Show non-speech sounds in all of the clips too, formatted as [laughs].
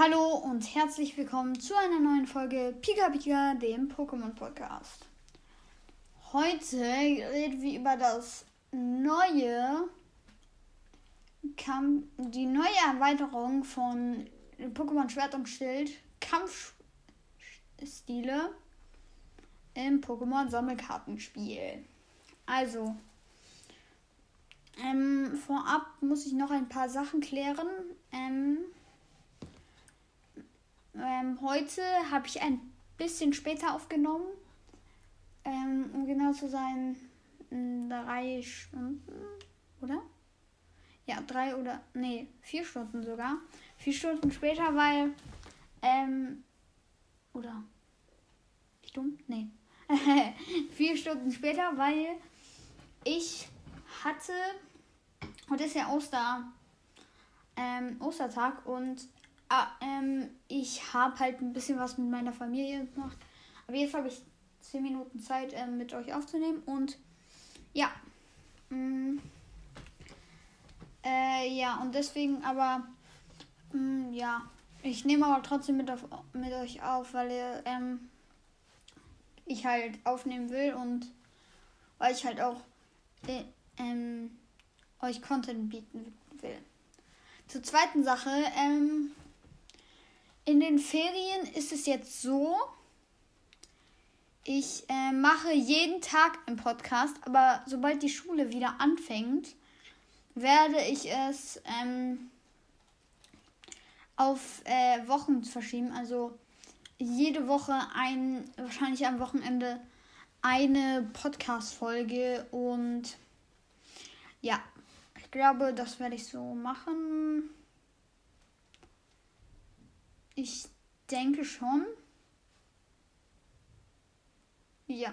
Hallo und herzlich willkommen zu einer neuen Folge Pika Pika, dem Pokémon Podcast. Heute reden wir über das neue Kampf, die neue Erweiterung von Pokémon Schwert und Schild Kampfstile im Pokémon Sammelkartenspiel. Also, ähm, vorab muss ich noch ein paar Sachen klären. Ähm, ähm, heute habe ich ein bisschen später aufgenommen. Ähm, um genau zu sein, drei Stunden, oder? Ja, drei oder, nee, vier Stunden sogar. Vier Stunden später, weil, ähm, oder, ich dumm? Nee. [laughs] vier Stunden später, weil ich hatte, heute ist ja Oster, ähm, Ostertag und Ah, ähm, ich habe halt ein bisschen was mit meiner Familie gemacht. Aber jetzt habe ich 10 Minuten Zeit, ähm, mit euch aufzunehmen. Und ja. Mh, mm, äh, ja, und deswegen aber. Mh, mm, ja. Ich nehme aber trotzdem mit, auf, mit euch auf, weil ihr, ähm, ich halt aufnehmen will und weil ich halt auch äh, ähm, euch Content bieten will. Zur zweiten Sache, ähm, in den Ferien ist es jetzt so, ich äh, mache jeden Tag einen Podcast, aber sobald die Schule wieder anfängt, werde ich es ähm, auf äh, Wochen verschieben. Also jede Woche ein, wahrscheinlich am Wochenende eine Podcast-Folge und ja, ich glaube, das werde ich so machen. Ich denke schon. Ja.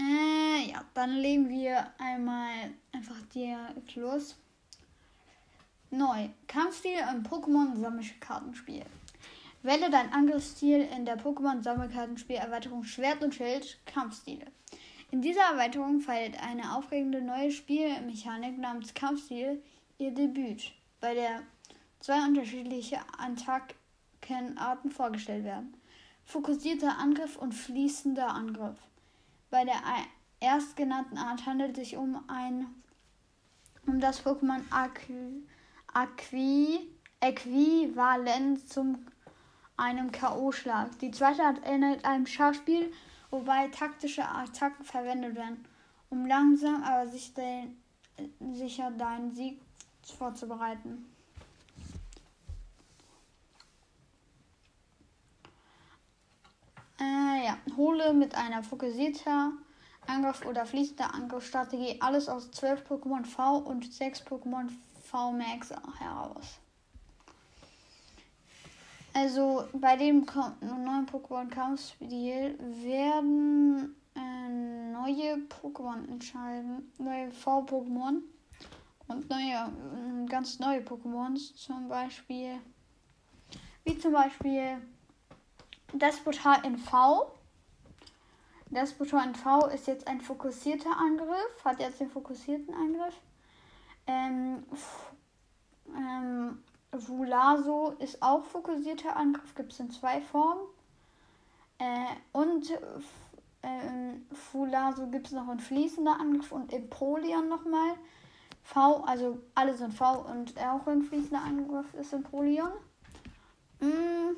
Äh, ja, dann legen wir einmal einfach direkt los. Neu. Kampfstil im Pokémon Sammelkartenspiel. Wähle dein Angriffsstil in der Pokémon Sammelkartenspiel Erweiterung Schwert und Schild Kampfstile. In dieser Erweiterung feiert eine aufregende neue Spielmechanik namens Kampfstil ihr Debüt. Bei der zwei unterschiedliche Attackenarten vorgestellt werden. Fokussierter Angriff und fließender Angriff. Bei der erstgenannten Art handelt es sich um ein um das Pokémon Aqui, Äquivalent zum einem K.O.-Schlag. Die zweite Art erinnert einem Schachspiel, wobei taktische Attacken verwendet werden, um langsam aber sicher deinen Sieg vorzubereiten. Äh, ja, hole mit einer fokussierter Angriff- oder fließender Angriffsstrategie alles aus 12 Pokémon V und 6 Pokémon V Max heraus. Also bei dem neuen Pokémon Kampfspiel werden äh, neue Pokémon entscheiden, neue V-Pokémon und neue, äh, ganz neue Pokémons, zum Beispiel, wie zum Beispiel Despotar in V. Despotar in V ist jetzt ein fokussierter Angriff, hat jetzt den fokussierten Angriff. Ähm, ähm, Vulaso ist auch fokussierter Angriff, gibt es in zwei Formen. Äh, und ähm, Fulaso gibt es noch in fließender Angriff und Empoleon nochmal. V, also alle sind V und auch in fließender Angriff ist Empoleon. Mm,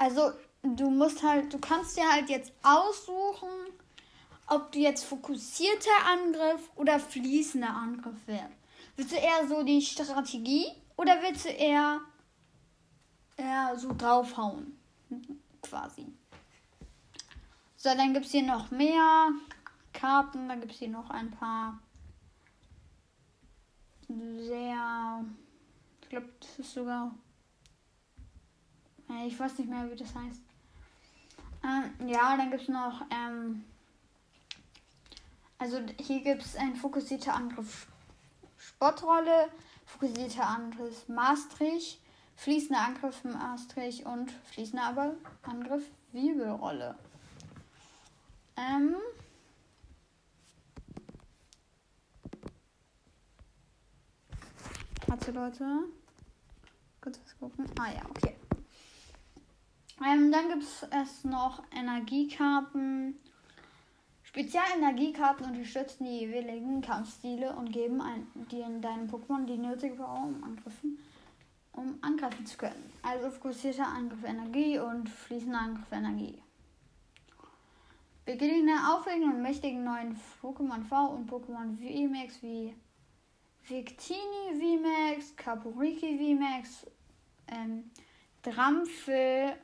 also du musst halt, du kannst dir halt jetzt aussuchen, ob du jetzt fokussierter Angriff oder fließender Angriff willst. Willst du eher so die Strategie oder willst du eher, eher so draufhauen? Quasi. So, dann gibt es hier noch mehr Karten. Dann gibt es hier noch ein paar sehr. Ich glaube, das ist sogar ich weiß nicht mehr, wie das heißt. Ähm, ja, dann gibt es noch. Ähm, also hier gibt es einen fokussierter Angriff Sportrolle, fokussierter Angriff Maastricht, fließender Angriff Maastricht und fließender Angriff Wirbelrolle. Ähm, Warte, Leute. Kurz was gucken. Ah ja, okay. Ähm, dann gibt es noch Energiekarten. Spezialenergiekarten unterstützen die jeweiligen Kampfstile und geben ein, dir in deinem Pokémon die nötige Power, um angreifen, um angreifen zu können. Also fokussierter Angriff Energie und fließender Angriff Energie. Beginne aufregenden und mächtigen neuen Pokémon V und Pokémon VMAX wie Victini VMAX, Capuriki VMAX, ähm, Drampfel,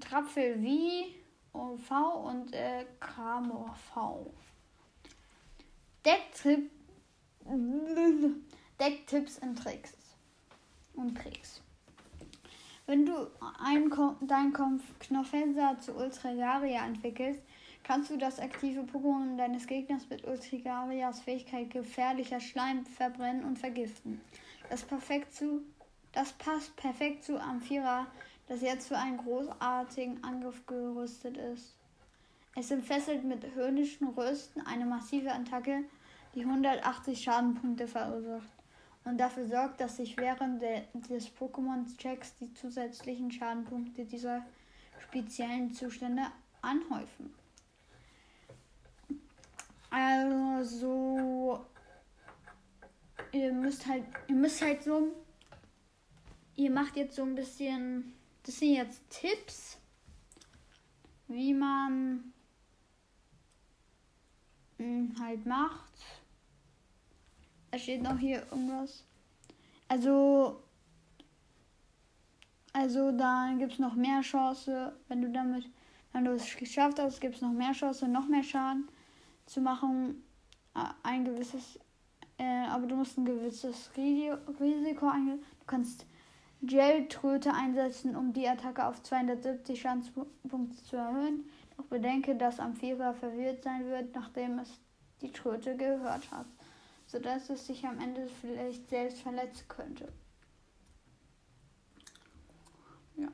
Trapfel V, V und äh, Kramor V. Decktrip, [laughs] Decktipps und Tricks. Und Tricks. Wenn du einen, deinen Knoffelser zu Ultragaria entwickelst, kannst du das aktive Pokémon deines Gegners mit Ultrigarias Fähigkeit gefährlicher Schleim verbrennen und vergiften. Das, perfekt zu, das passt perfekt zu Amphira, das jetzt für einen großartigen Angriff gerüstet ist. Es entfesselt mit höhnischen Rösten eine massive Attacke, die 180 Schadenpunkte verursacht und dafür sorgt, dass sich während de, des Pokémon-Checks die zusätzlichen Schadenpunkte dieser speziellen Zustände anhäufen. Also, ihr müsst halt, ihr müsst halt so, ihr macht jetzt so ein bisschen, das sind jetzt Tipps, wie man hm, halt macht. Es steht noch hier irgendwas. Also, also dann gibt es noch mehr Chance, wenn du damit, wenn du es geschafft hast, gibt es noch mehr Chance, noch mehr Schaden zu machen, ein gewisses, äh, aber du musst ein gewisses Risiko eingehen. Du kannst Gel-Tröte einsetzen, um die Attacke auf 270 Schadenspunkte zu erhöhen. Doch bedenke, dass Amphira verwirrt sein wird, nachdem es die Tröte gehört hat, sodass es sich am Ende vielleicht selbst verletzen könnte. Ja.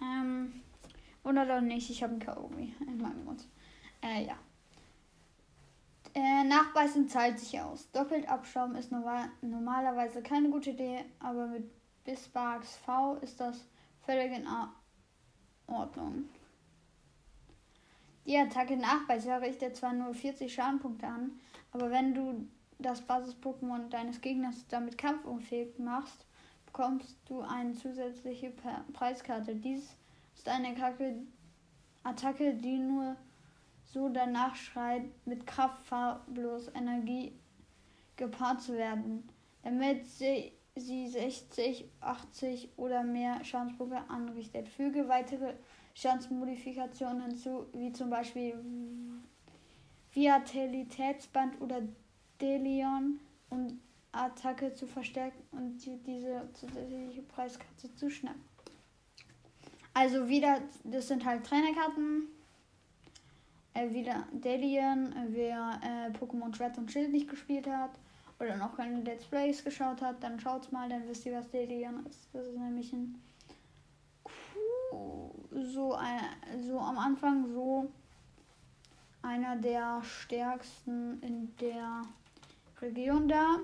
Ähm, oder doch nicht, ich habe ein Kaugummi in meinem Mund. Äh, ja. Äh, Nachbeißen zahlt sich aus. Doppelt abstauben ist normal, normalerweise keine gute Idee, aber mit Bisbarks V ist das völlig in Ordnung. Die Attacke Nachbeißer richtet zwar nur 40 Schadenpunkte an, aber wenn du das Basis-Pokémon deines Gegners damit kampfunfähig machst, bekommst du eine zusätzliche Preiskarte. Dies ist eine Attacke, die nur so danach schreit, mit Kraft farblos Energie gepaart zu werden, damit sie, sie 60, 80 oder mehr Schadenspunkte anrichtet. Füge weitere Schadensmodifikationen hinzu, wie zum Beispiel Vitalitätsband oder Delion, um Attacke zu verstärken und diese zusätzliche Preiskarte zu schnappen. Also wieder, das sind halt Trainerkarten äh, wieder Delian, äh, wer äh, Pokémon Schwert und Schild nicht gespielt hat oder noch keine Let's Plays geschaut hat, dann schaut's mal, dann wisst ihr, was Delian ist. Das ist nämlich ein so, ein, so am Anfang so einer der stärksten in der Region da.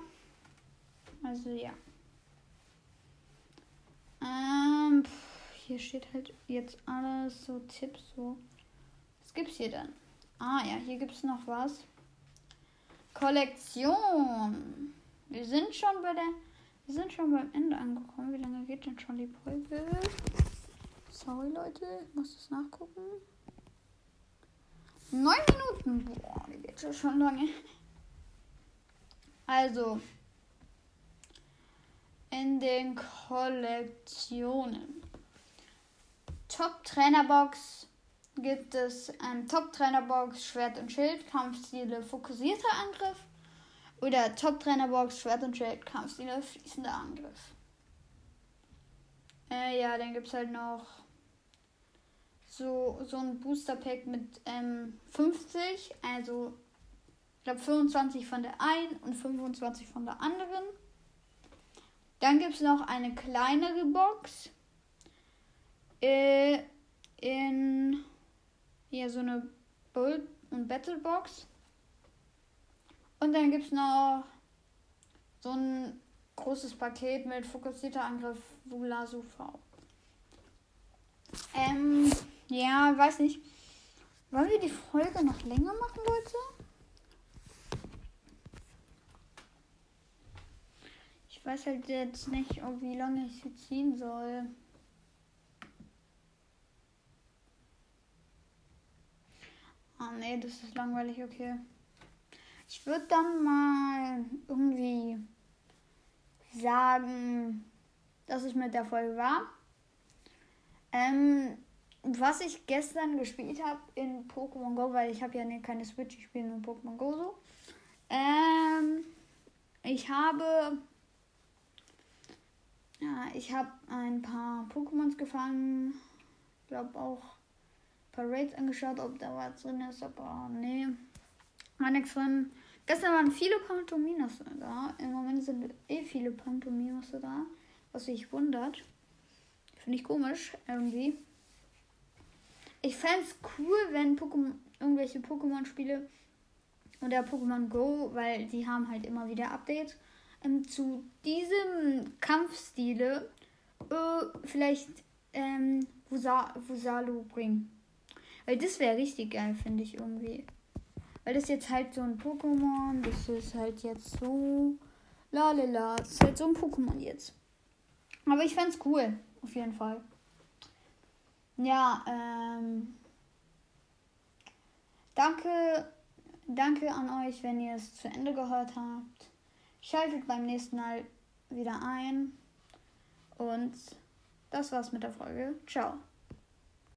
Also ja. Ähm, hier steht halt jetzt alles so Tipps so. Was gibt's hier denn? Ah ja, hier gibt es noch was. Kollektion. Wir sind schon bei der. Wir sind schon beim Ende angekommen. Wie lange geht denn schon die Folge? Sorry Leute, ich muss das nachgucken. Neun Minuten. Boah, die geht schon lange. Also. In den Kollektionen. Top Trainerbox gibt es ähm, Top-Trainer-Box, Schwert und Schild, Kampfstile, fokussierter Angriff. Oder Top-Trainer-Box, Schwert und Schild, Kampfstile, fließender Angriff. Äh, ja, dann gibt es halt noch so, so ein Booster-Pack mit ähm, 50, also ich glaube 25 von der einen und 25 von der anderen. Dann gibt es noch eine kleinere Box äh, in hier so eine Bull- und Battlebox. Und dann gibt es noch so ein großes Paket mit fokussierter Angriff Vulasu V. Ähm, ja, weiß nicht. Wollen wir die Folge noch länger machen, Leute? Ich weiß halt jetzt nicht, wie lange ich sie ziehen soll. Nee, das ist langweilig, okay. Ich würde dann mal irgendwie sagen, dass es mit der Folge war. Ähm, was ich gestern gespielt habe in Pokémon Go, weil ich habe ja keine Switch, ich spiele nur Pokémon Go so. Ähm, ich habe ja, ich habe ein paar Pokémons gefangen. Ich glaube auch paar Raids angeschaut, ob da was drin ist, aber nee, war nichts drin. Gestern waren viele Pantominos da. Im Moment sind eh viele Pantominos da, was sich wundert. Finde ich komisch, irgendwie. Ich fände es cool, wenn Pokémon, irgendwelche Pokémon-Spiele oder Pokémon Go, weil die haben halt immer wieder Updates, ähm, zu diesem Kampfstile äh, vielleicht ähm, Wusalu bringen. Weil das wäre richtig geil, finde ich irgendwie. Weil das jetzt halt so ein Pokémon, das ist halt jetzt so. Lalala, das ist halt so ein Pokémon jetzt. Aber ich fände es cool, auf jeden Fall. Ja, ähm. Danke, danke an euch, wenn ihr es zu Ende gehört habt. Schaltet beim nächsten Mal wieder ein. Und das war's mit der Folge. Ciao.